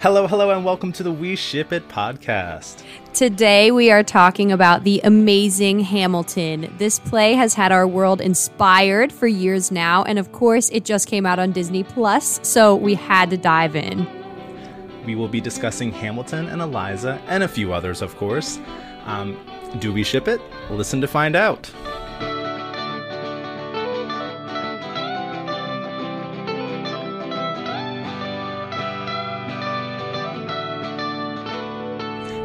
Hello, hello, and welcome to the We Ship It podcast. Today we are talking about the amazing Hamilton. This play has had our world inspired for years now, and of course, it just came out on Disney Plus, so we had to dive in. We will be discussing Hamilton and Eliza, and a few others, of course. Um, do we ship it? Listen to find out.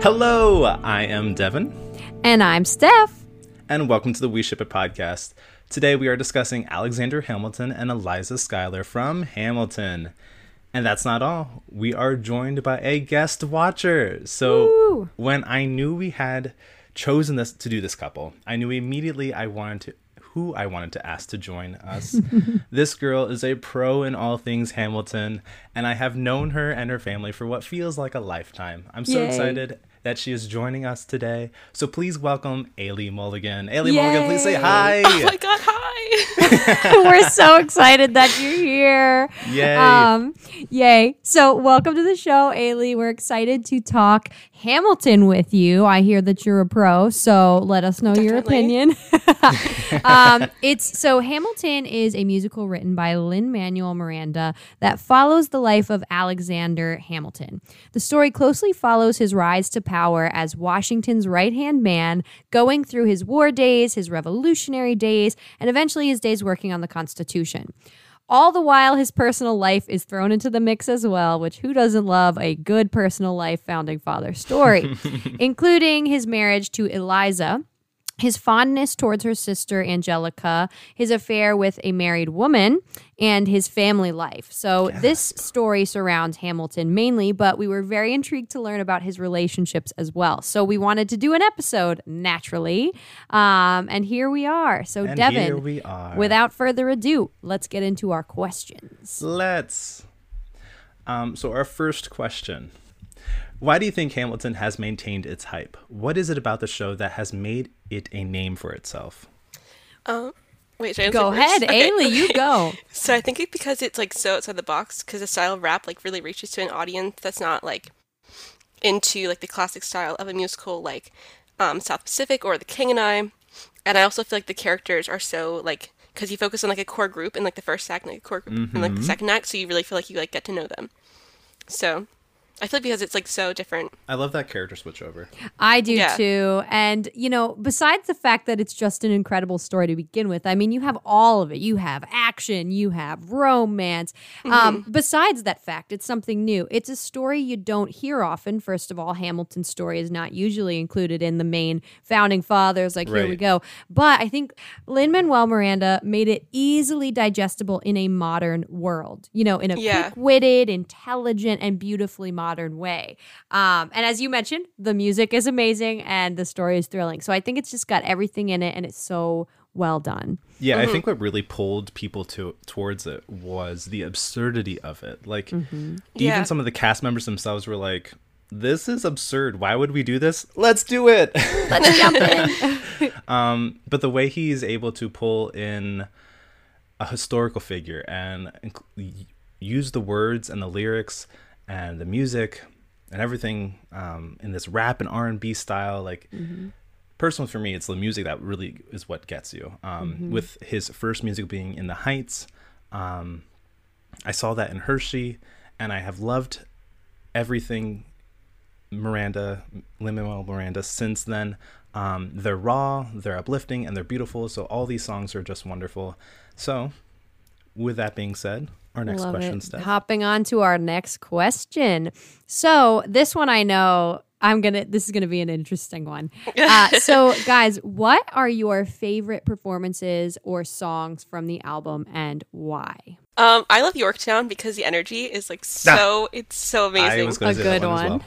Hello, I am Devin. And I'm Steph. And welcome to the We Ship It podcast. Today we are discussing Alexander Hamilton and Eliza Schuyler from Hamilton. And that's not all. We are joined by a guest watcher. So Woo. when I knew we had chosen this to do this couple, I knew immediately I wanted to who I wanted to ask to join us. this girl is a pro in all things Hamilton, and I have known her and her family for what feels like a lifetime. I'm so Yay. excited that she is joining us today. So please welcome Aileigh Mulligan. Aileigh. Mulligan, please say hi. Oh my god, hi! We're so excited that you're here. Yay. Um, yay. So, welcome to the show, Aileigh. We're excited to talk Hamilton with you. I hear that you're a pro, so let us know your opinion. um, it's so Hamilton is a musical written by Lin Manuel Miranda that follows the life of Alexander Hamilton. The story closely follows his rise to power as Washington's right hand man, going through his war days, his revolutionary days, and eventually his days working on the Constitution. All the while, his personal life is thrown into the mix as well, which who doesn't love a good personal life founding father story, including his marriage to Eliza, his fondness towards her sister Angelica, his affair with a married woman, and his family life. So, this story surrounds Hamilton mainly, but we were very intrigued to learn about his relationships as well. So, we wanted to do an episode naturally. Um, and here we are. So, And Devin, we are. without further ado, let's get into our questions. Let's. Um, so, our first question Why do you think Hamilton has maintained its hype? What is it about the show that has made it a name for itself? Um, wait, should I Go first? ahead, Okay, Aileigh, you go. So I think it's because it's like so outside the box, because the style of rap like really reaches to an audience that's not like into like the classic style of a musical like um, South Pacific or The King and I. And I also feel like the characters are so like because you focus on like a core group in like the first act, and like a core group in like the second act, so you really feel like you like get to know them. So I feel like because it's like so different. I love that character switchover. I do Yeah. too. And, you know, besides the fact that it's just an incredible story to begin with, I mean, you have all of it. You have action, you have romance. Um, besides that fact, it's something new. It's a story you don't hear often. First of all, Hamilton's story is not usually included in the main founding fathers. Like, here we go. But I think Lin Manuel Miranda made it easily digestible in a modern world, you know, in a Yeah. quick witted, intelligent, and beautifully modern way. Um, and as you mentioned, the music is amazing and the story is thrilling. So I think it's just got everything in it and it's so well done. Yeah, I think what really pulled people to towards it was the absurdity of it. Like even Yeah. some of the cast members themselves were like, "This is absurd. Why would we do this? Let's do it." Let's jump in. um, but the way he's able to pull in a historical figure and inc- use the words and the lyrics and the music and everything um, in this rap and R&B style like personally for me it's the music that really is what gets you um, with his first music being in the heights um, i saw that in hershey and i have loved everything Miranda, Lin-Manuel Miranda since then. Um, they're raw, they're uplifting, and they're beautiful. So all these songs are just wonderful. So, with that being said, our next Love question, it. Steph. Hopping on to our next question. So this one I know I'm gonna. This is gonna be an interesting one. Uh, so guys, what are your favorite performances or songs from the album and why? Um, I love Yorktown because the energy is like so it's so amazing. I was A to say that good one, one.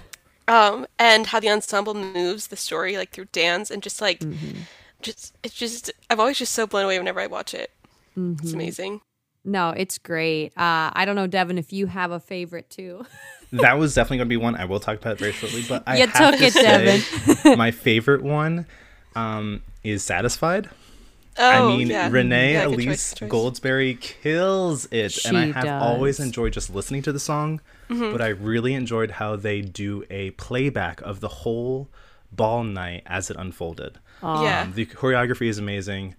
well. um and how the ensemble moves the story like through dance and just like Mm-hmm. just it's just i'm always just so blown away whenever i watch it it's Mm-hmm. amazing No, it's great. Uh, I don't know, Devin, if you have a favorite too. That was definitely going to be one. I will talk about it very shortly, but I You have took to it, say Devin. my favorite one um, is "Satisfied." Oh, I mean, yeah. Renee Yeah, Elise choice, choice. Goldsberry kills it, and I She have always enjoyed just listening to the song. Mm-hmm. But I really enjoyed how they do a playback of the whole ball night as it unfolded. Yeah. Um, the choreography is amazing.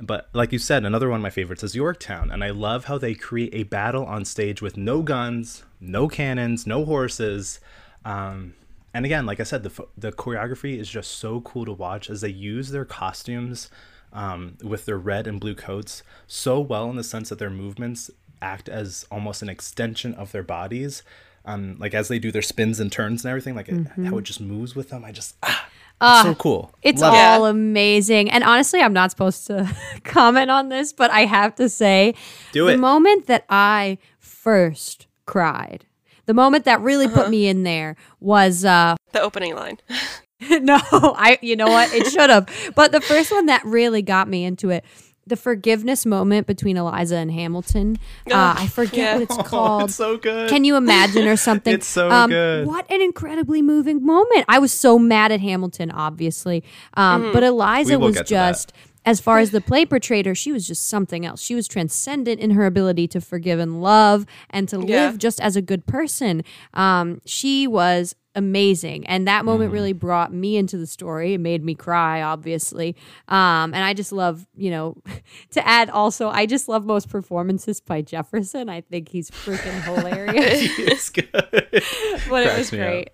But like you said, another one of my favorites is Yorktown, and I love how they create a battle on stage with no guns, no cannons, no horses. Um, and again, like I said, the the choreography is just so cool to watch as they use their costumes um, with their red and blue coats so well in the sense that their movements act as almost an extension of their bodies. Um, like as they do their spins and turns and everything, like it, how it just moves with them. I just ah, it's so cool. It's Love all Yeah. amazing. And honestly, I'm not supposed to comment on this, but I have to say Do it. the moment that I first cried, the moment that really Uh-huh. put me in there was uh The opening line. no, I you know what? It should have. But the first one that really got me into it, the forgiveness moment between Eliza and Hamilton. Uh, I forget yeah. what it's Oh, called. it's so good. Can you imagine or something? Um, It's so good. What an incredibly moving moment. I was so mad at Hamilton, obviously. Um, But Eliza was get to that. just, as far as the play portrayed her, she was just something else. She was transcendent in her ability to forgive and love and to Yeah. live just as a good person. Um, she was amazing. And that moment Mm-hmm. really brought me into the story. It made me cry, obviously. Um, and I just love, you know, to add also, I just love most performances by Jefferson. I think he's freaking hilarious. it's good. but it was great.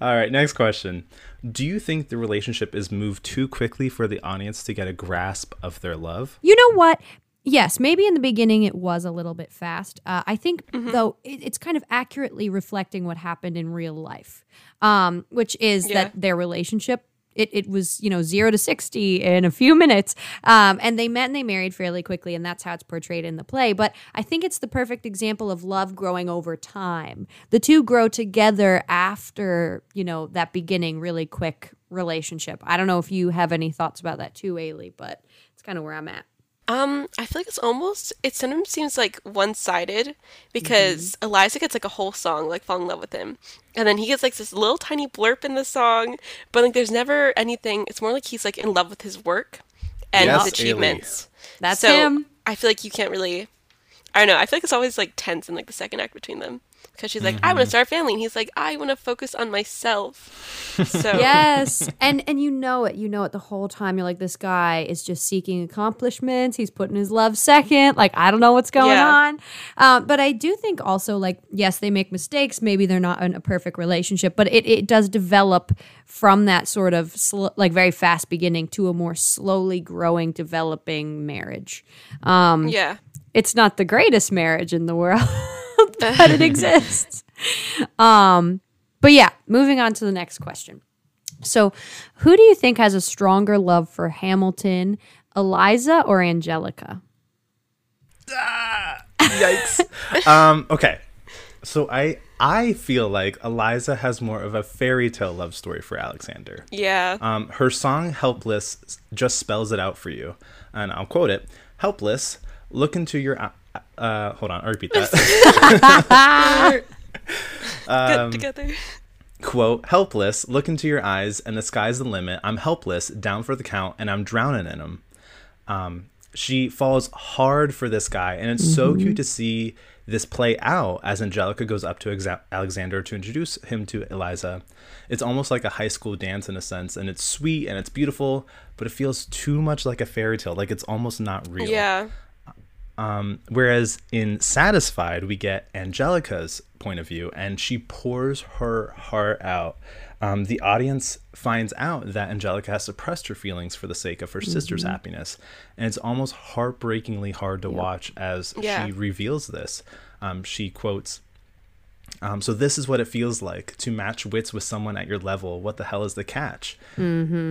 All right, next question. Do you think the relationship is moved too quickly for the audience to get a grasp of their love? You know what? Yes, maybe in the beginning it was a little bit fast. Uh, I think, Mm-hmm. though, it, it's kind of accurately reflecting what happened in real life, um, which is Yeah. that their relationship. It, it was you know zero to 60 in a few minutes um, and they met and they married fairly quickly and that's how it's portrayed in the play but i think it's the perfect example of love growing over time the two grow together after you know that beginning really quick relationship i don't know if you have any thoughts about that too Aileigh, but it's kind of where i'm at Um, I feel like it's almost it sometimes seems like one sided because Eliza gets like a whole song, like fall in love with him. And then he gets like this little tiny blurb in the song, but like there's never anything it's more like he's like in love with his work and Yes, his Aileigh. achievements. That's so him. I feel like you can't really I don't know, I feel like it's always like tense in like the second act between them. Because she's like, I want to start a family and he's like, I want to focus on myself. So yes and and you know it you know it the whole time. You're like this guy is just seeking accomplishments. He's putting his love second. Like i don't know what's going Yeah. on. Um, but i do think also like yes they make mistakes. Maybe they're not in a perfect relationship but it, it does develop from that sort of sl- like very fast beginning to a more slowly growing developing marriage. Um, Yeah. it's not the greatest marriage in the world, but it exists. Um, but yeah, moving on to the next question. So, who do you think has a stronger love for Hamilton, Eliza or Angelica? Yikes. um, okay. So I I feel like Eliza has more of a fairy tale love story for Alexander. Yeah. Um, her song "Helpless" just spells it out for you, and I'll quote it: "Helpless, look into your." Uh, uh, hold on, I'll repeat that. Get together. Quote: "Helpless, look into your eyes, and the sky's the limit. I'm helpless, down for the count, and I'm drowning in them." Um, she falls hard for this guy, and it's so cute to see this play out as Angelica goes up to Exa- Alexander to introduce him to Eliza. It's almost like a high school dance in a sense, and it's sweet and it's beautiful, but it feels too much like a fairy tale, like it's almost not real. Yeah. Um, whereas in Satisfied, we get Angelica's point of view, and she pours her heart out. Um, the audience finds out that Angelica has suppressed her feelings for the sake of her sister's happiness, and it's almost heartbreakingly hard to watch as Yeah. she reveals this. Um, she quotes. Um, so this is what it feels like to match wits with someone at your level. What the hell is the catch?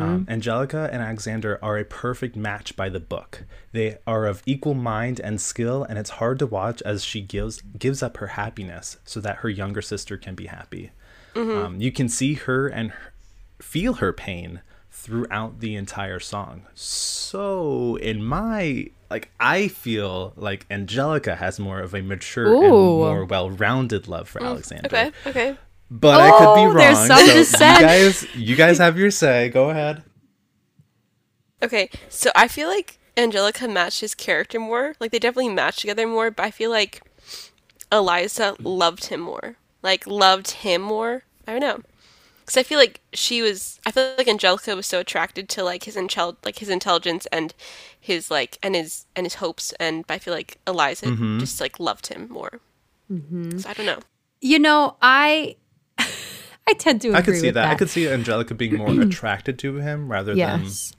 Um, Angelica and Alexander are a perfect match by the book. They are of equal mind and skill, and it's hard to watch as she gives gives up her happiness so that her younger sister can be happy. Um, you can see her and her, feel her pain throughout the entire song. So, in my like, I feel like Angelica has more of a mature and more well-rounded love for mm, Alexander. Okay. Okay. But I could be Oh, wrong. there's some so dissent. you guys, you guys have your say. Go ahead. Okay, so I feel like Angelica matched his character more. Like they definitely matched together more, but I feel like Eliza loved him more. Like loved him more. I don't know. Cuz I feel like she was I feel like Angelica was so attracted to like his intel like his intelligence and his like and his and his hopes and I feel like Eliza Mm-hmm. just like loved him more. So I don't know. You know, I I tend to agree I could see with that. that. I could see Angelica being more attracted to him rather yes. than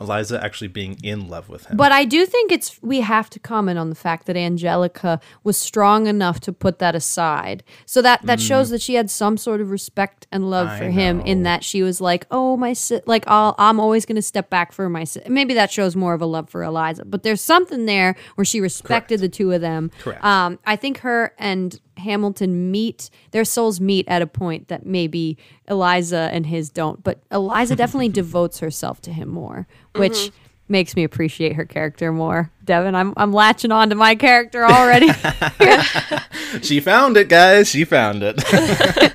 Eliza actually being in love with him. But I do think it's we have to comment on the fact that Angelica was strong enough to put that aside. So that that shows that she had some sort of respect and love Mm. I for him in that she was like, "Oh, my si- like I'll, I'm always going to step back for my si-. maybe that shows more of a love for Eliza. But there's something there where she respected Correct. the two of them. Correct. Um I think her and Hamilton meet, their souls meet at a point that maybe Eliza and his don't. But Eliza definitely devotes herself to him more, which makes me appreciate her character more. Devin, I'm I'm latching on to my character already. she found it, guys. She found it.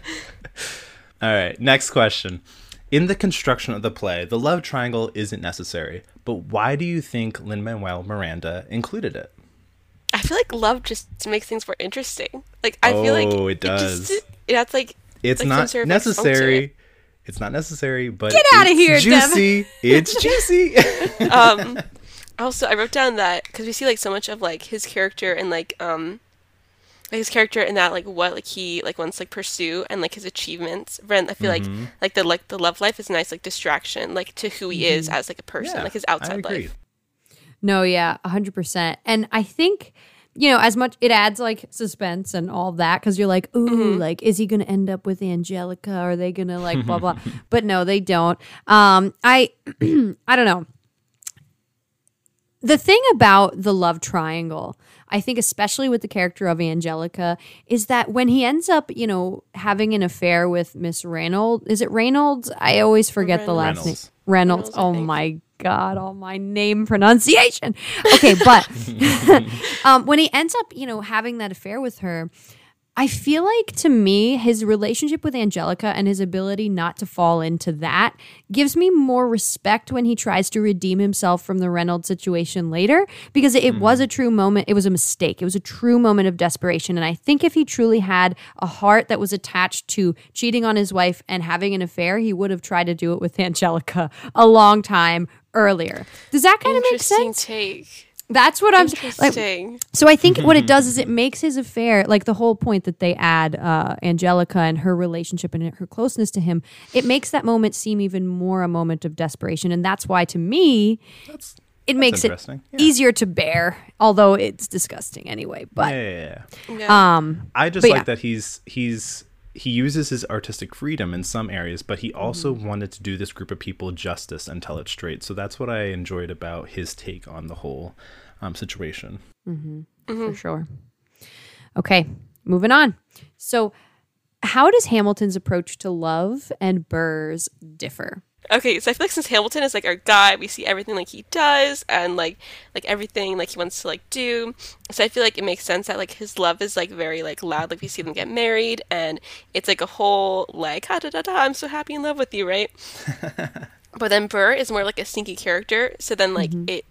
All right, next question. In the construction of the play, the love triangle isn't necessary, but why do you think Lin Manuel Miranda included it? I feel like love just makes things more interesting. Like I feel like Oh, it does. it adds like It's like, not sort of, to it. necessary. It's not necessary, but Get out of here, juicy. It's juicy. um also i wrote down that because we see like so much of like his character and like um like his character and that like what like he like wants like pursue and like his achievements Ren, i feel Mm-hmm. like like the like the love life is a nice like distraction like to who he is as like a person Yeah, like his outside life no, yeah, a hundred percent. And I think you know as much it adds like suspense and all that because you're like, ooh, like is he gonna end up with Angelica? Are they gonna like blah blah? but no, they don't. Um, I I don't know. The thing about the love triangle, I think, especially with the character of Angelica, is that when he ends up, you know, having an affair with Miss Reynolds, is it Reynolds? I always forget the last name. Reynolds. Reynolds. Reynolds, Oh my God, all my name pronunciation. Okay, but um, when he ends up, you know, having that affair with her, I feel like to me, his relationship with Angelica and his ability not to fall into that gives me more respect when he tries to redeem himself from the Reynolds situation later because it was mm-hmm. a true moment. It was a mistake. It was a true moment of desperation. And I think if he truly had a heart that was attached to cheating on his wife and having an affair, he would have tried to do it with Angelica a long time earlier. Does that kind of make interesting sense? take That's what I'm like. interesting So I think what it does is it makes his affair like the whole point that they add uh, Angelica and her relationship and her closeness to him. It makes that moment seem even more a moment of desperation, and that's why to me That's it makes it. Yeah. easier to bear. Although it's disgusting anyway. But yeah, yeah, yeah. yeah. um, I just like yeah. that he's he's he uses his artistic freedom in some areas, but he also Mm-hmm. wanted to do this group of people justice and tell it straight. So that's what I enjoyed about his take on the whole um, situation. for sure. Okay, moving on. So, how does Hamilton's approach to love and Burr's differ? Okay, so I feel like since Hamilton is like our guy, we see everything like he does and like like everything like he wants to like do. So I feel like it makes sense that like his love is like very like loud. Like we see them get married and it's like a whole like ah, da da da. I'm so happy in love with you, right? but then Burr is more like a sneaky character. So then like it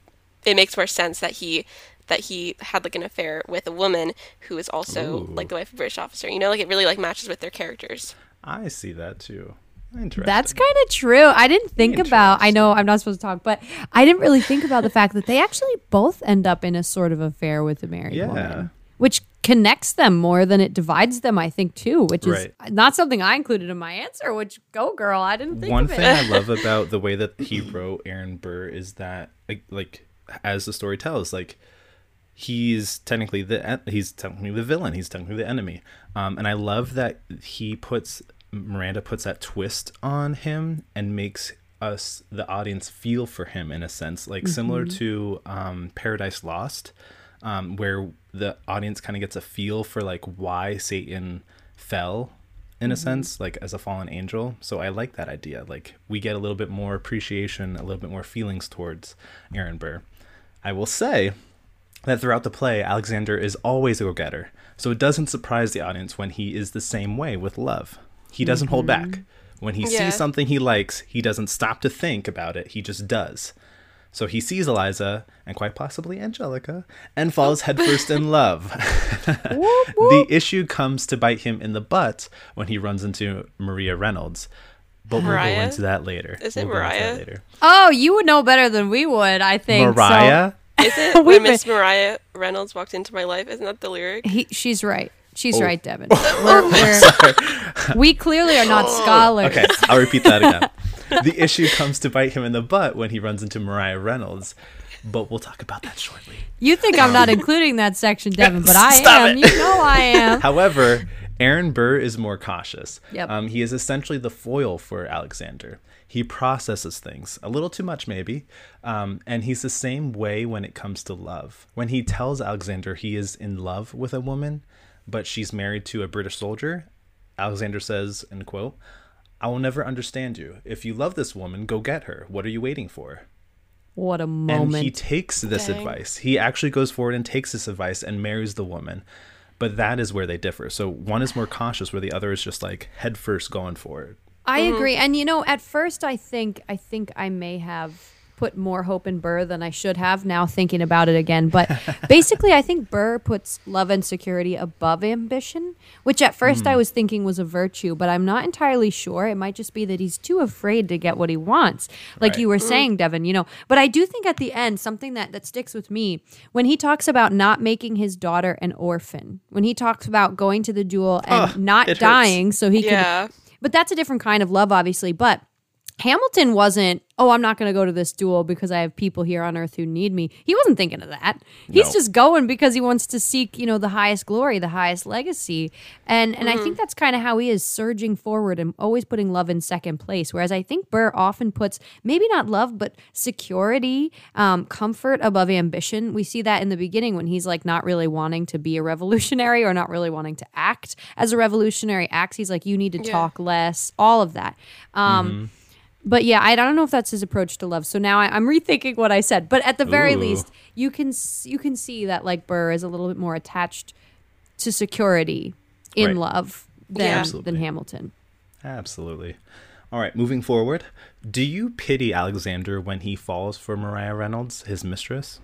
it makes more sense that he that he had like an affair with a woman who is also Ooh. like the wife of a British officer. You know, like it really like matches with their characters. I see that too. Interesting. That's kind of true. I didn't think about. I know I'm not supposed to talk, but I didn't really think about the fact that they actually both end up in a sort of affair with a married Yeah. woman, which connects them more than it divides them. I think too, which is Right. not something I included in my answer. Which go girl, I didn't think One thing. I love about the way that he wrote Aaron Burr is that like, like as the story tells, like he's technically the he's technically the villain, he's technically the enemy. Um, and I love that he puts Miranda puts that twist on him and makes us the audience feel for him in a sense, like similar to um, Paradise Lost, um, where the audience kind of gets a feel for like why Satan fell in a sense, like as a fallen angel. So I like that idea. Like we get a little bit more appreciation, a little bit more feelings towards Aaron Burr. I will say that throughout the play, Alexander is always a go-getter. So it doesn't surprise the audience when he is the same way with love. He doesn't hold back. Mm-hmm. When he Yeah. sees something he likes, he doesn't stop to think about it. He just does. So he sees Eliza and quite possibly Angelica and falls headfirst in love. the issue comes to bite him in the butt when he runs into Maria Reynolds. But we'll go into that later. Is it We'll go into that Mariah? later. Oh, you would know better than we would, I think. so- Mariah? Is it We've when Miss Mariah Reynolds walked into my life? Isn't that the lyric? He, she's right. She's Oh. right, Devin. We're, we're, we clearly are not scholars. Okay, I'll repeat that again. the issue comes to bite him in the butt when he runs into Mariah Reynolds. But we'll talk about that shortly. You think I'm not including that section, Devin, but I am. it. You know I am. However, Aaron Burr is more cautious. Yep. Um, he is essentially the foil for Alexander. He processes things a little too much, maybe. Um, and he's the same way when it comes to love. When he tells Alexander he is in love with a woman, but she's married to a British soldier, Alexander says, in quote, I will never understand you. If you love this woman, go get her. What are you waiting for? What a moment. And he takes this Dang. advice. He actually goes forward and takes this advice and marries the woman. But that is where they differ. So one is more cautious, where the other is just like head first going for it. I mm-hmm. agree. And you know, at first I think I think I may have put more hope in Burr than I should have now thinking about it again. But basically I think Burr puts love and security above ambition, which at first I hmm. was thinking was a virtue, but I'm not entirely sure. It might just be that he's too afraid to get what he wants. Like Right. you were saying, Devin, you know. But I do think at the end, something that, that sticks with me, when he talks about not making his daughter an orphan, when he talks about going to the duel and Ugh, not it hurts. dying so he Yeah. can but that's a different kind of love, obviously. But Hamilton wasn't, oh, I'm not going to go to this duel because I have people here on earth who need me. He wasn't thinking of that. He's No. just going because he wants to seek, you know, the highest glory, the highest legacy. And and I Mm-hmm. think that's kind of how he is surging forward and always putting love in second place. Whereas I think Burr often puts maybe not love, but security, um, comfort above ambition. We see that in the beginning when he's like not really wanting to be a revolutionary or not really wanting to act as a revolutionary acts. He's like, you need to Yeah. talk less, all of that. Um, But yeah, I don't know if that's his approach to love. So now I, I'm rethinking what I said. But at the very Ooh. least, you can you can see that like Burr is a little bit more attached to security in Right. love than Yeah. than Hamilton. Absolutely. All right, moving forward. Do you pity Alexander when he falls for Mariah Reynolds, his mistress?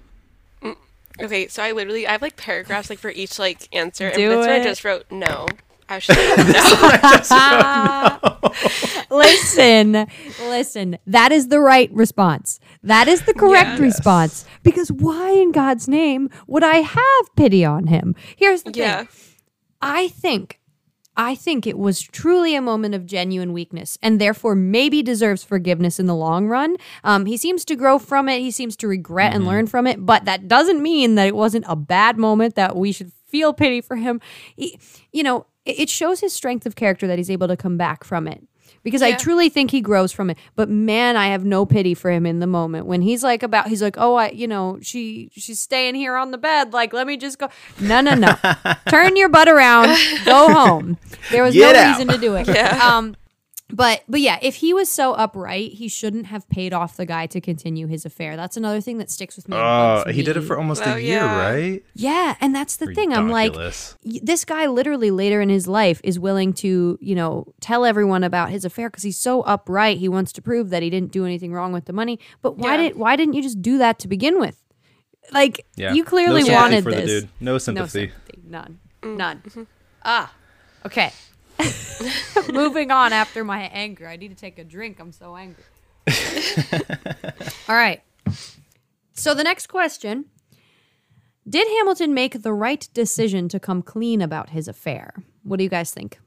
Mm, okay, so I literally I have like paragraphs like for each like answer, Do and that's what it. I just wrote. No, I should no. listen, listen. That is the right response. That is the correct Yes. response. Because why in God's name would I have pity on him? Here's the Yeah. thing. I think I think it was truly a moment of genuine weakness and therefore maybe deserves forgiveness in the long run. Um, he seems to grow from it. He seems to regret and learn from it, but that doesn't mean that it wasn't a bad moment that we should feel pity for him. He, you know, it, it shows his strength of character that he's able to come back from it. Because I truly think he grows from it. But man, I have no pity for him in the moment when he's like about he's like, "Oh, I, you know, she she's staying here on the bed. Like, let me just go." No, no, no. Turn your butt around. Go home. There was Get no out. reason to do it. Yeah. Um but but yeah, if he was so upright, he shouldn't have paid off the guy to continue his affair. That's another thing that sticks with me. and Oh, bugs he did it for almost Oh, a year, yeah. right? Yeah, and that's the thing. I'm like, this guy literally later in his life is willing to, you know, tell everyone about his affair because he's so upright. He wants to prove that he didn't do anything wrong with the money. But why Yeah. did why didn't you just do that to begin with? Like Yeah. you clearly no wanted this. the dude. No No sympathy. sympathy. None. None. Ah. Okay. Moving on after my anger. I need to take a drink. I'm so angry. All right. So the next question Did Hamilton make the right decision to come clean about his affair? What do you guys think?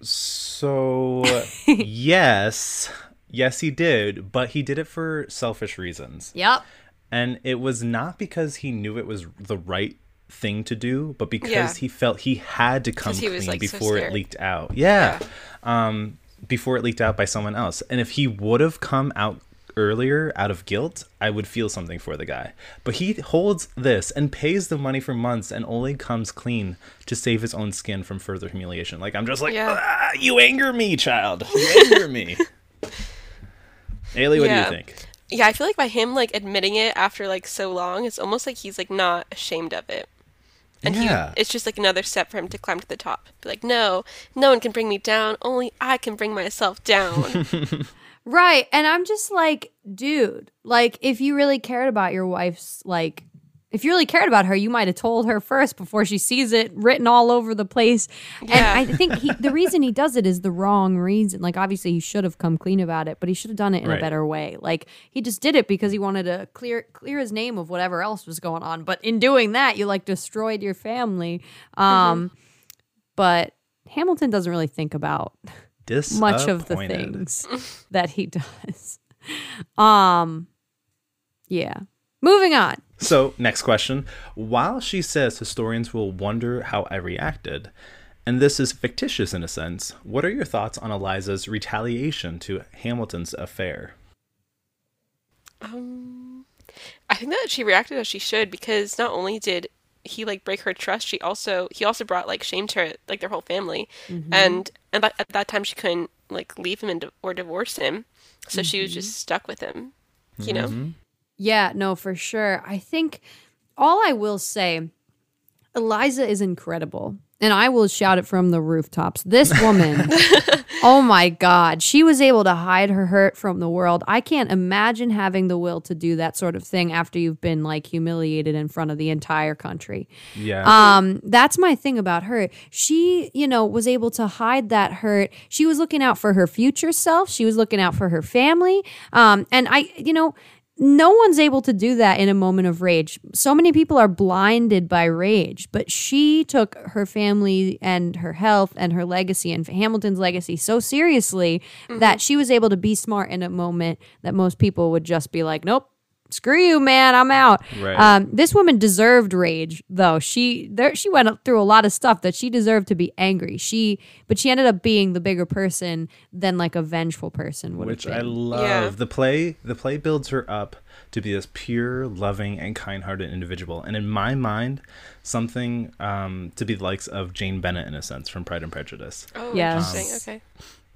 So, yes. Yes, he did, but he did it for selfish reasons. Yep. And it was not because he knew it was the right thing to do, but because Yeah. he felt he had to come clean was, like, so before it leaked out. Yeah. Um before it leaked out by someone else. And if he would have come out earlier out of guilt, I would feel something for the guy. But he holds this and pays the money for months and only comes clean to save his own skin from further humiliation. Like I'm just like, Yeah. "Ah, you anger me, child. You anger me. Aileigh, what Yeah. do you think? Yeah, I feel like by him like admitting it after like so long, it's almost like he's like not ashamed of it. And Yeah. he, it's just like another step for him to climb to the top. Be like, no, no one can bring me down. Only I can bring myself down. Right. And I'm just like, dude, like if you really cared about your wife's like if you really cared about her, you might have told her first before she sees it written all over the place. Yeah. And I think he, the reason he does it is the wrong reason. Like obviously he should have come clean about it, but he should have done it in a better way. Like he just did it because he wanted to clear clear his name of whatever else was going on. But in doing that, you like destroyed your family. Um but Hamilton doesn't really think about much of the things that he does. Um yeah. Moving on. So, next question. While she says historians will wonder how I reacted, and this is fictitious in a sense, what are your thoughts on Eliza's retaliation to Hamilton's affair? Um, I think that she reacted as she should because not only did he like break her trust, she also he also brought like shame to her, like their whole family, mm-hmm. and and that, at that time she couldn't like leave him and di- or divorce him, so she was just mm-hmm. stuck with him, you know. Mm-hmm. Yeah, no, for sure. I think all I will say, Eliza is incredible. And I will shout it from the rooftops. This woman, oh my God, she was able to hide her hurt from the world. I can't imagine having the will to do that sort of thing after you've been like humiliated in front of the entire country. Yeah. Um, that's my thing about her. She, you know, was able to hide that hurt. She was looking out for her future self. She was looking out for her family. Um, and I, you know, no one's able to do that in a moment of rage. So many people are blinded by rage, but she took her family and her health and her legacy and Hamilton's legacy so seriously mm-hmm. that she was able to be smart in a moment that most people would just be like, nope. Screw you, man! I'm out. Right. Um, this woman deserved rage, though. She there she went through a lot of stuff that she deserved to be angry. She, but she ended up being the bigger person than like a vengeful person would Which have I love. Yeah. The play the play builds her up to be this pure, loving, and kind-hearted individual. And in my mind, something um, to be the likes of Jane Bennett in a sense from Pride and Prejudice. Oh, Yes. interesting. Okay.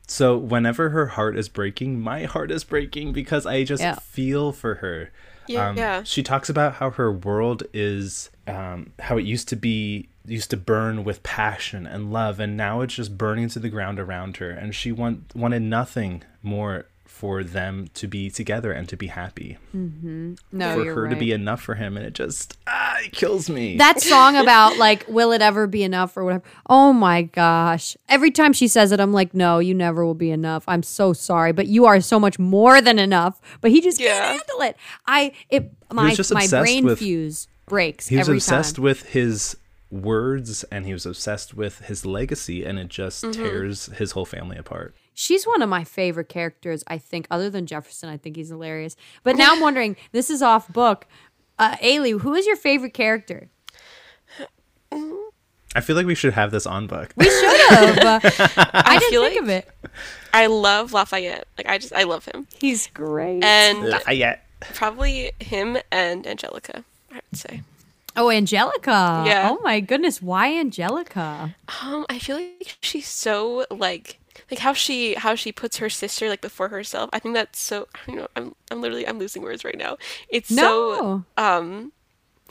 So whenever her heart is breaking, my heart is breaking because I just Yeah. feel for her. Yeah. Um, yeah. She talks about how her world is, um, how it used to be, used to burn with passion and love, and now it's just burning to the ground around her. And she want, wanted nothing more for them to be together and to be happy. No, for you're her right. to be enough for him, and it just ah, it kills me. that song about like will it ever be enough or whatever oh my gosh every time she says it i'm like no you never will be enough i'm so sorry but you are so much more than enough but he just Yeah. can't handle it i it my just my brain with- fuse breaks he was every obsessed time with his words and he was obsessed with his legacy and it just Mm-hmm. tears his whole family apart she's one of my favorite characters i think other than jefferson i think he's hilarious but now i'm wondering this is off book uh Aileigh, who is your favorite character i feel like we should have this on book we should have uh, i didn't feel think like- of it I love Lafayette. Like I just I love him, he's great and lafayette probably him and Angelica. I would say. Oh, Angelica. Yeah. Oh my goodness. Why Angelica? Um, I feel like she's so like like how she how she puts her sister like before herself. I think that's so. I don't know. I'm I'm literally I'm losing words right now. It's No. so um,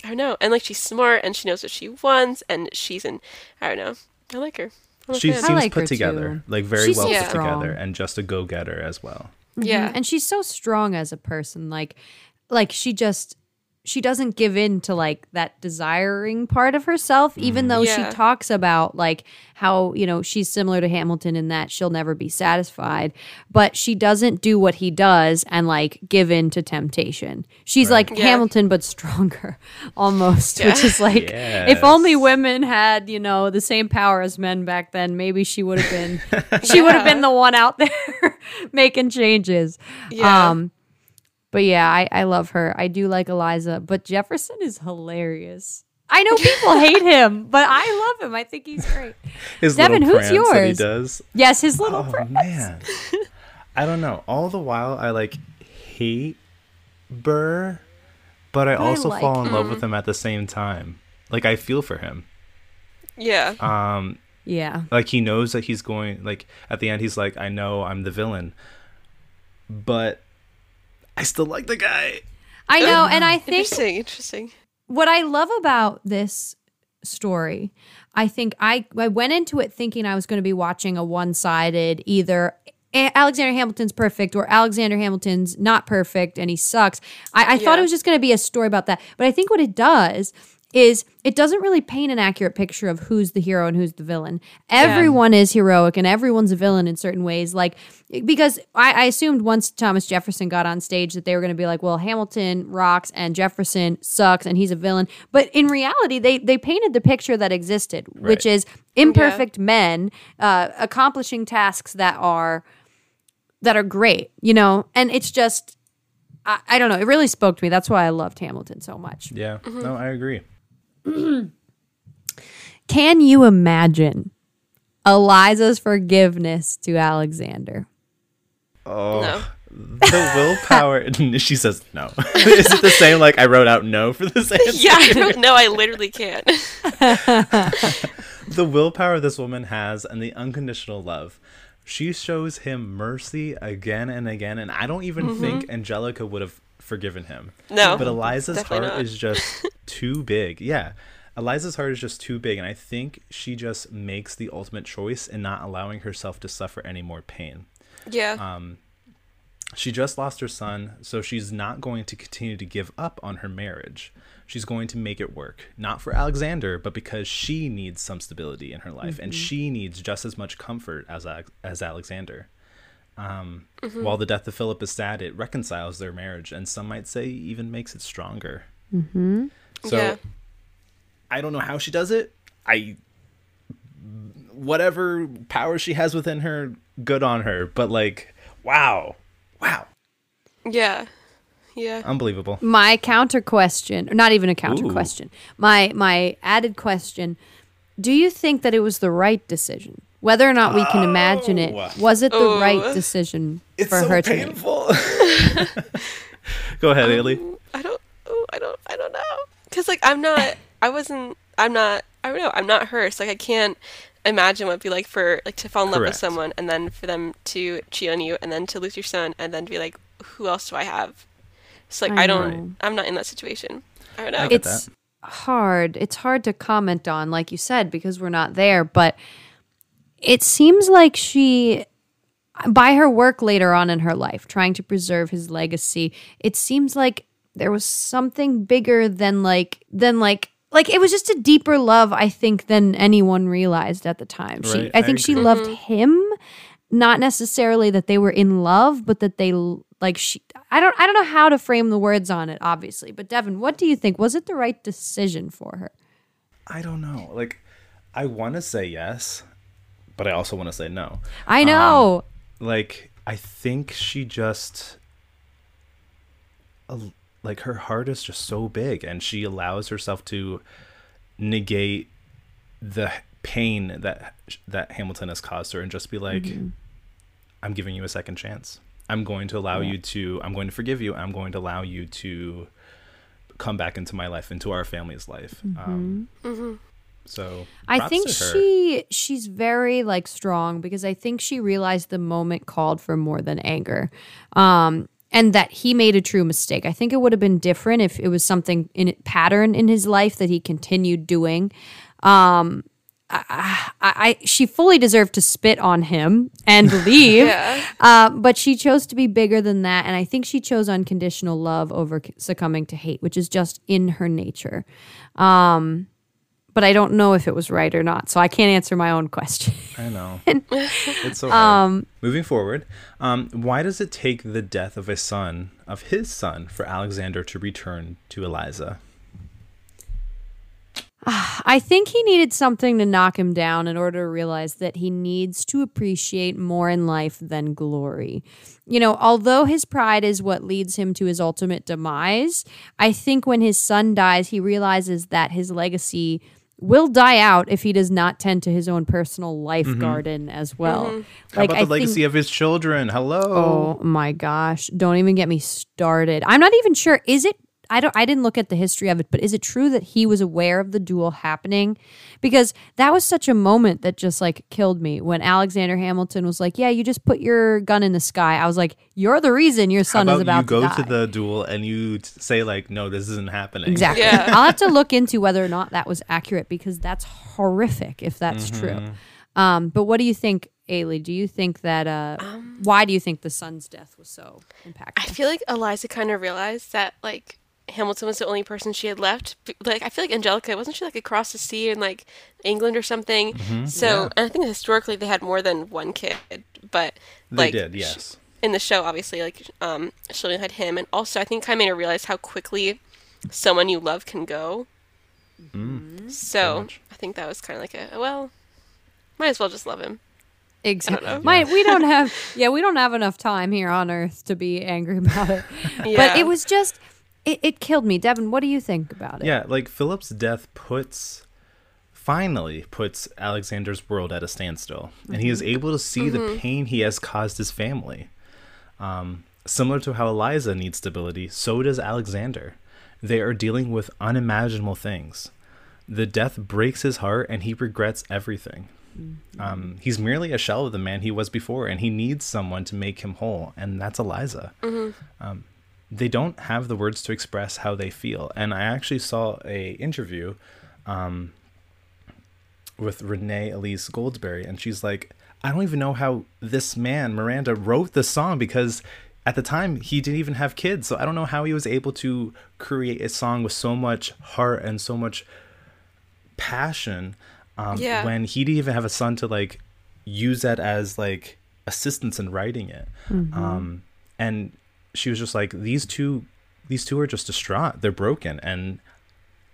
I don't know. And like she's smart and she knows what she wants and she's in. I don't know. I like her. I'm she fan. seems like put together too. like very She's well so put strong. together and just a go-getter as well yeah. And she's so strong as a person. Like, like she just she doesn't give in to like that desiring part of herself, even though Yeah. she talks about like how, you know, she's similar to Hamilton in that she'll never be satisfied, but she doesn't do what he does and like give in to temptation. She's like Yeah. Hamilton, but stronger almost, which is like, if only women had, you know, the same power as men back then, maybe she would have been, she would have been the one out there making changes. Yeah. Um, but yeah, I, I love her. I do like Eliza, but Jefferson is hilarious. I know people hate him, but I love him. I think he's great. his Devin, little who's prance that he yours? does Yes, his little oh prince. man i don't know all the while i like hate burr but i But I also like fall in love with him at the same time like i feel for him yeah. um Yeah. like he knows that he's going like at the end he's like i know i'm the villain but i still like the guy I know, and I think Interesting. Interesting. what I love about this story, I think I I went into it thinking I was going to be watching a one-sided either Alexander Hamilton's perfect or Alexander Hamilton's not perfect and he sucks. I, I thought it was just going to be a story about that. But I think what it does is it doesn't really paint an accurate picture of who's the hero and who's the villain. Everyone is heroic and everyone's a villain in certain ways. Like, because I, I assumed once Thomas Jefferson got on stage that they were going to be like, well, Hamilton rocks and Jefferson sucks and he's a villain. But in reality, they, they painted the picture that existed, which is imperfect men uh, accomplishing tasks that are that are great, you know? And it's just, I, I don't know. It really spoke to me. That's why I loved Hamilton so much. Yeah. No, I agree. Can you imagine Eliza's forgiveness to Alexander? Oh. No. The willpower. she says no. Is it the same? Like I wrote out no for this answer. Yeah, I don't know. I literally can't. the willpower this woman has and the unconditional love. She shows him mercy again and again, and I don't even mm-hmm. think Angelica would have forgiven him. No, but Eliza's heart not. is just too big. Yeah, Eliza's heart is just too big, and I think she just makes the ultimate choice in not allowing herself to suffer any more pain. Yeah. Um, She just lost her son, so she's not going to continue to give up on her marriage. She's going to make it work, not for Alexander, but because she needs some stability in her life, and she needs just as much comfort as as Alexander. Um, While the death of Philip is sad, it reconciles their marriage, and some might say even makes it stronger. Mm-hmm. So Yeah. I don't know how she does it. I whatever power she has within her, good on her. But like, wow, wow, yeah. Yeah. unbelievable. My counter question, or not even a counter Ooh. question, my my added question: Do you think that it was the right decision? Whether or not we can imagine it, Oh. was it the Oh. right decision for her to make? painful. Go ahead, um, Aileigh. I don't. Oh, I don't. I don't know. Cause like I'm not. I wasn't. I'm not. I don't know. I'm not her. So like I can't imagine what it'd be like for like to fall in love with someone and then for them to cheat on you and then to lose your son and then to be like, who else do I have? So like I I, don't. know. I'm not in that situation. I don't know. I get it's that. hard. It's hard to comment on, like you said, because we're not there. But it seems like she, by her work later on in her life, trying to preserve his legacy, it seems like there was something bigger than like than like like it was just a deeper love. I think than anyone realized at the time. She, Right, I I think she loved mm-hmm. him, not necessarily that they were in love, but that they like she. I don't. I don't know how to frame the words on it, obviously. But Devin, what do you think? Was it the right decision for her? I don't know. Like, I want to say yes, but I also want to say no. I know. Um, like, I think she just, like, her heart is just so big, and she allows herself to negate the pain that that Hamilton has caused her, and just be like, mm-hmm. "I'm giving you a second chance. I'm going to allow you to. I'm going to forgive you. I'm going to allow you to." come back into my life into our family's life mm-hmm. um mm-hmm. So I think she she's very like strong because I think she realized the moment called for more than anger. Um and that he made a true mistake. I think it would have been different if it was something in pattern in his life that he continued doing. Um I, I she fully deserved to spit on him and leave. Yeah. Uh, but she chose to be bigger than that, and I think she chose unconditional love over succumbing to hate, which is just in her nature. Um, but I don't know if it was right or not, so I can't answer my own question. I know. it's so hard. Moving forward, um, why does it take the death of a son, of his son, for Alexander to return to Eliza? I think he needed something to knock him down in order to realize that he needs to appreciate more in life than glory. You know, although his pride is what leads him to his ultimate demise, I think when his son dies, he realizes that his legacy will die out if he does not tend to his own personal life garden as well. Mm-hmm. How about the I legacy think, of his children? Hello. Oh my gosh, don't even get me started. I'm not even sure is it I don't I didn't look at the history of it, but is it true that he was aware of the duel happening? Because that was such a moment that just like killed me when Alexander Hamilton was like, "Yeah, you just put your gun in the sky." I was like, "You're the reason your How son about is about you go to die." to the duel and you t- say like, no, this isn't happening. Exactly. Yeah. I'll have to look into whether or not that was accurate because that's horrific if that's Mm-hmm. true. Um, but what do you think? Aileigh, do you think that uh Um, why do you think the son's death was so impactful? I feel like Eliza kind of realized that like Hamilton was the only person she had left. Like I feel like Angelica wasn't she like across the sea in like England or something. So yeah. and I think historically they had more than one kid, but They like did, sh- yes. in the show, obviously, like um, she only had him, and also I think kind of made her realize how quickly someone you love can go. Mm, So. I think that was kind of like a well, might as well just love him. Exactly. know. My, we don't have yeah, we don't have enough time here on earth to be angry about it. But it was just it, it killed me. Devin, what do you think about it? Yeah, like Philip's death puts finally puts Alexander's world at a standstill, and he is able to see the pain he has caused his family. Um, similar to how Eliza needs stability, so does Alexander. They are dealing with unimaginable things. The death breaks his heart, and he regrets everything. Um, he's merely a shell of the man he was before, and he needs someone to make him whole, and that's Eliza Um, they don't have the words to express how they feel. And I actually saw a interview um, with Renee Elise Goldsberry, and she's like, I don't even know how this man Miranda wrote the song because at the time he didn't even have kids, so I don't know how he was able to create a song with so much heart and so much passion um, Yeah. when he didn't even have a son to like use that as like assistance in writing it um, and she was just like these two these two are just distraught. They're broken. And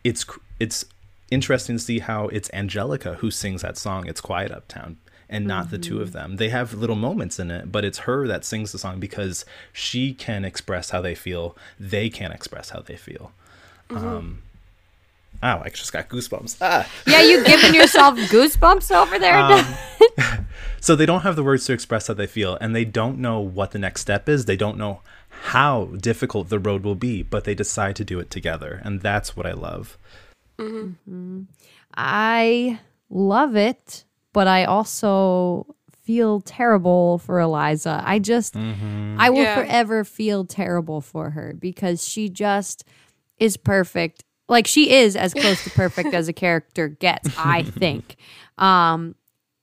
it's it's interesting to see how it's angelica who sings that song it's quiet uptown and not the two of them. They have little moments in it but it's her that sings the song because she can express how they feel. They can't express how they feel. Um Ow, I just got goosebumps. Ah. Yeah, you giving yourself goosebumps over there? Um, so they don't have the words to express how they feel and they don't know what the next step is. They don't know how difficult the road will be but they decide to do it together and that's what i love mm-hmm. Mm-hmm. I love it, but I also feel terrible for Eliza. I just, mm-hmm. I will Yeah. forever feel terrible for her because she just is perfect. Like she is as close to perfect as a character gets, I think. Um,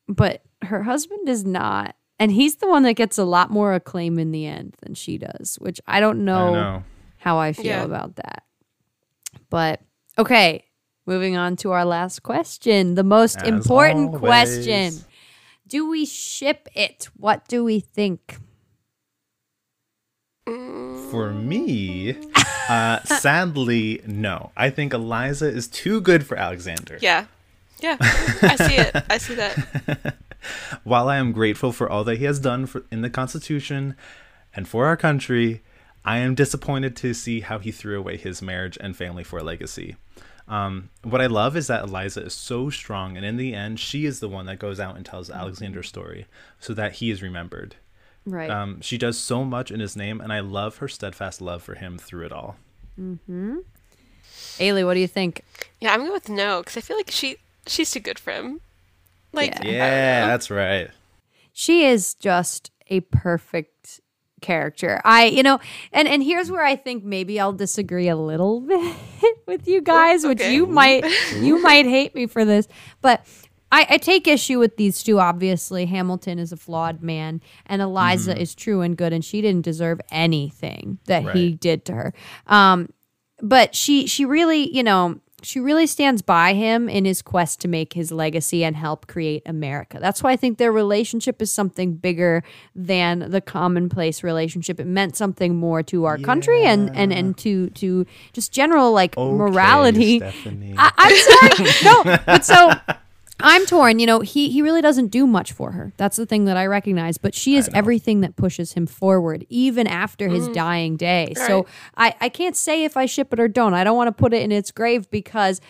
but her husband is not. And he's the one that gets a lot more acclaim in the end than she does, which I don't know, i know how I feel Yeah. about that. But okay, moving on to our last question, the most As important always. question. Do we ship it? What do we think? for me uh sadly no i think eliza is too good for alexander Yeah, yeah, I see it. I see that. while I am grateful for all that he has done for, in the Constitution and for our country, I am disappointed to see how he threw away his marriage and family for a legacy. Um, what I love is that Eliza is so strong, and in the end, she is the one that goes out and tells Alexander's story so that he is remembered. Right. Um, she does so much in his name, and I love her steadfast love for him through it all. Hmm. Aileigh, what do you think? Yeah, I'm going with no because I feel like she she's too good for him. Like, Yeah. Yeah, that's right. She is just a perfect character. I, you know, and and here's where I think maybe I'll disagree a little bit with you guys, which okay. you might you might hate me for this, but I, I take issue with these two. Obviously, Hamilton is a flawed man, and Eliza is true and good, and she didn't deserve anything that he did to her. Um, but she she really, you know, she really stands by him in his quest to make his legacy and help create America. That's why I think their relationship is something bigger than the commonplace relationship. It meant something more to our country and and and to to just general like Okay, morality. Stephanie. I, I'm sorry. no, but so I'm torn. You know, he he really doesn't do much for her. That's the thing that I recognize. But she is everything that pushes him forward, even after his mm-hmm. dying day. So I I can't say if I ship it or don't. I don't want to put it in its grave because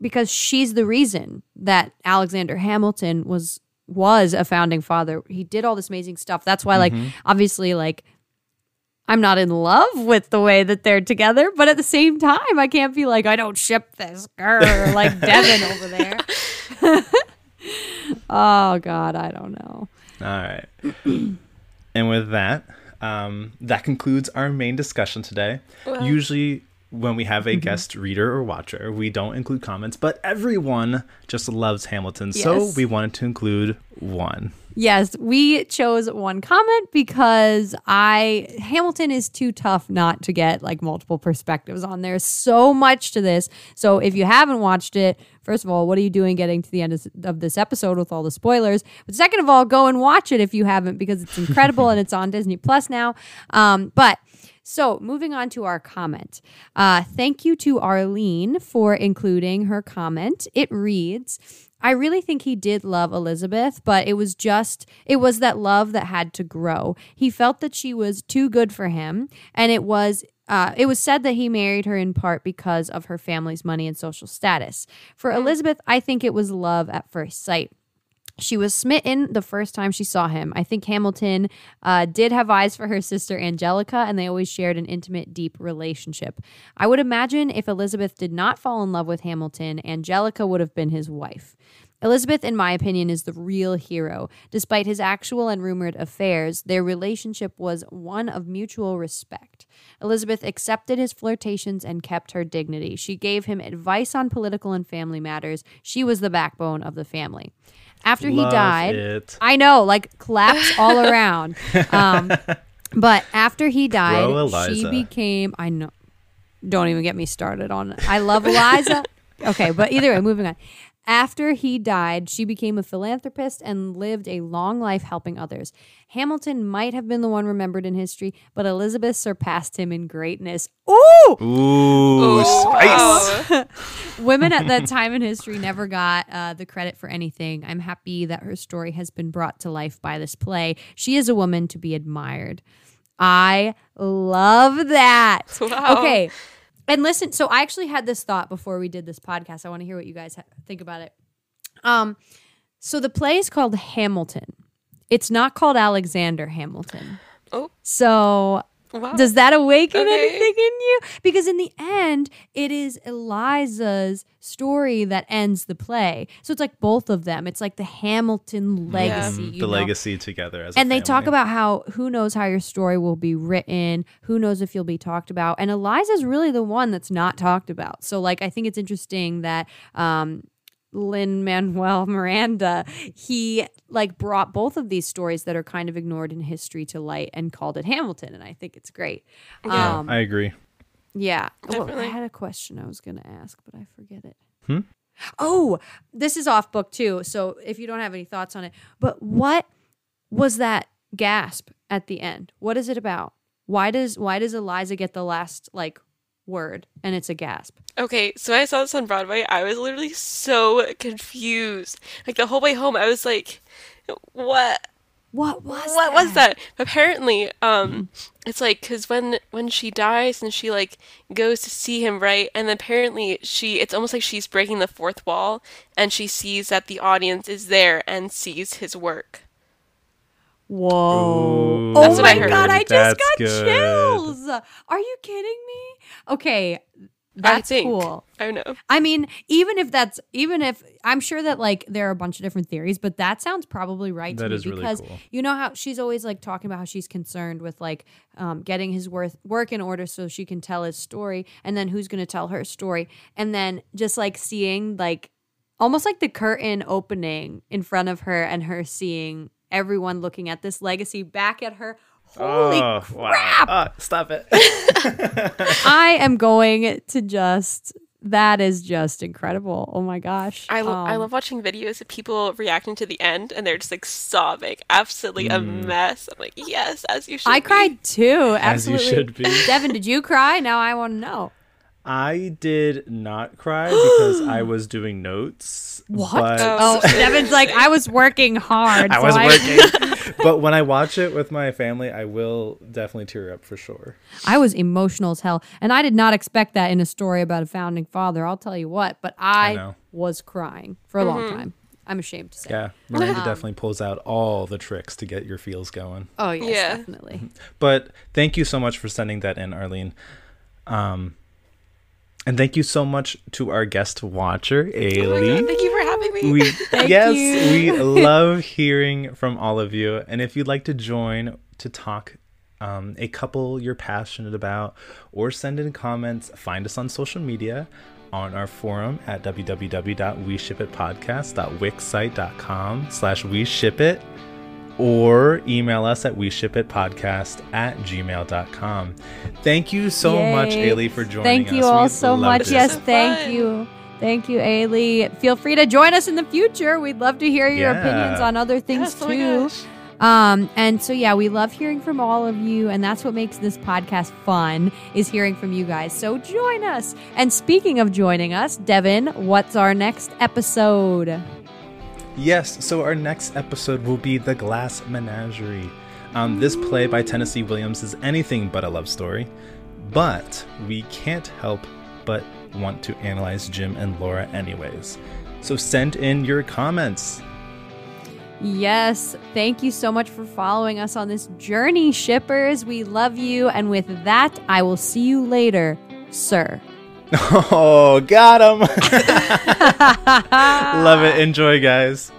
because she's the reason that Alexander Hamilton was was a founding father. He did all this amazing stuff. That's why, like, mm-hmm. obviously, like. I'm not in love with the way that they're together, but at the same time, I can't be like, I don't ship this girl like Devin over there. oh God, I don't know. All right. and with that, um, that concludes our main discussion today. Well- Usually, when we have a guest reader or watcher, we don't include comments, but everyone just loves Hamilton, so we wanted to include one. Yes, we chose one comment because I Hamilton is too tough not to get like multiple perspectives on. There's so much to this. So if you haven't watched it, first of all, what are you doing getting to the end of, of this episode with all the spoilers? But second of all, go and watch it if you haven't because it's incredible and it's on Disney Plus now. Um, but so, moving on to our comment. Uh, thank you to Arlene for including her comment. It reads I really think he did love Elizabeth, but it was just, it was that love that had to grow. He felt that she was too good for him, and it was. Uh, it was said that he married her in part because of her family's money and social status. For Elizabeth, I think it was love at first sight she was smitten the first time she saw him. I think Hamilton uh, did have eyes for her sister Angelica, and they always shared an intimate, deep relationship. I would imagine if Elizabeth did not fall in love with Hamilton, Angelica would have been his wife. Elizabeth, in my opinion, is the real hero. Despite his actual and rumored affairs, their relationship was one of mutual respect. Elizabeth accepted his flirtations and kept her dignity. She gave him advice on political and family matters. She was the backbone of the family after he died it. i know like claps all around. Um, but after he died she became i know don't even get me started on i love eliza. Okay but either way moving on after he died, she became a philanthropist and lived a long life helping others. Hamilton might have been the one remembered in history, but Elizabeth surpassed him in greatness. Ooh! Ooh, spice. wow. Women at that time in history never got uh, the credit for anything. I'm happy that her story has been brought to life by this play. She is a woman to be admired. I love that. Wow. Okay. And listen, so I actually had this thought before we did this podcast. I want to hear what you guys ha- think about it. Um, so the play is called Hamilton. It's not called Alexander Hamilton. Oh. So Wow. does that awaken Okay. anything in you? Because in the end, it is Eliza's story that ends the play. So it's like both of them. It's like the Hamilton legacy. Mm, you the know? legacy together as a and they talk about how who knows how your story will be written who knows if you'll be talked about and eliza's really the one that's not talked about so like i think it's interesting that um lin manuel miranda he like brought both of these stories that are kind of ignored in history to light and called it hamilton and i think it's great Yeah. um I agree. yeah. Well, I had a question I was going to ask, but I forget it. Hmm? Oh, this is off book too. So if you don't have any thoughts on it, but what was that gasp at the end? What is it about? Why does why does Eliza get the last like word and it's a gasp? Okay, so I saw this on Broadway, I was literally so confused. Like the whole way home, I was like, "What? What was what was that?" Apparently, um, it's like because when when she dies and she like goes to see him, right? And apparently she, it's almost like she's breaking the fourth wall, and she sees that the audience is there and sees his work. Whoa. Ooh, oh what my I heard. god, I just That's got good. chills. Are you kidding me? Okay. That's I cool. I don't know. I mean, even if that's even if I'm sure that like there are a bunch of different theories, but that sounds probably right to That me is really because cool. you know how she's always like talking about how she's concerned with like um, getting his worth work in order so she can tell his story, and then who's going to tell her story, and then just like seeing like almost like the curtain opening in front of her and her seeing everyone looking at this legacy back at her. Holy oh, crap! Wow. Ah, stop it. I am going to just. That is just incredible. Oh my gosh. I, lo- I Um, love watching videos of people reacting to the end and they're just like sobbing, absolutely a mess. I'm like, yes, as you should. I be." cried too. As you Absolutely. should be. Devin, did you cry? Now I want to know. I did not cry because I was doing notes. What? But Oh, Devin's like, I was working hard. I so was working. but when I watch it with my family, I will definitely tear up for sure. I was emotional as hell. And I did not expect that in a story about a founding father. I'll tell you what. But I, know. was crying for a long time. I'm ashamed to say. Yeah, Miranda definitely pulls out all the tricks to get your feels going. Oh, yes, Yeah. definitely. But thank you so much for sending that in, Arlene. Um, and thank you so much to our guest watcher, Oh Aileigh. thank you for having me. We yes, you. we love hearing from all of you. And if you'd like to join to talk um, a couple you're passionate about, or send in comments, find us on social media on our forum at www.weshipitpodcast.wixsite.com slash we ship it. Or email us at we ship it podcast at gmail.com. Thank you so Yay. much, Aileigh, for joining Thank us. Thank you all We so much. it. Yes, thank fun. you. Thank you, Aileigh. Feel free to join us in the future. We'd love to hear your Yeah. opinions on other things Yes, oh too. gosh. Um, and so yeah, we love hearing from all of you, and that's what makes this podcast fun is hearing from you guys. So join us. And speaking of joining us, Devin, what's our next episode? Yes, so our next episode will be The Glass Menagerie. Um, this play by Tennessee Williams is anything but a love story, but we can't help but want to analyze Jim and Laura anyways. So send in your comments. Yes, thank you so much for following us on this journey, shippers. We love you, and with that, I will see you later, sir. Oh, got him! Love it. Enjoy, guys.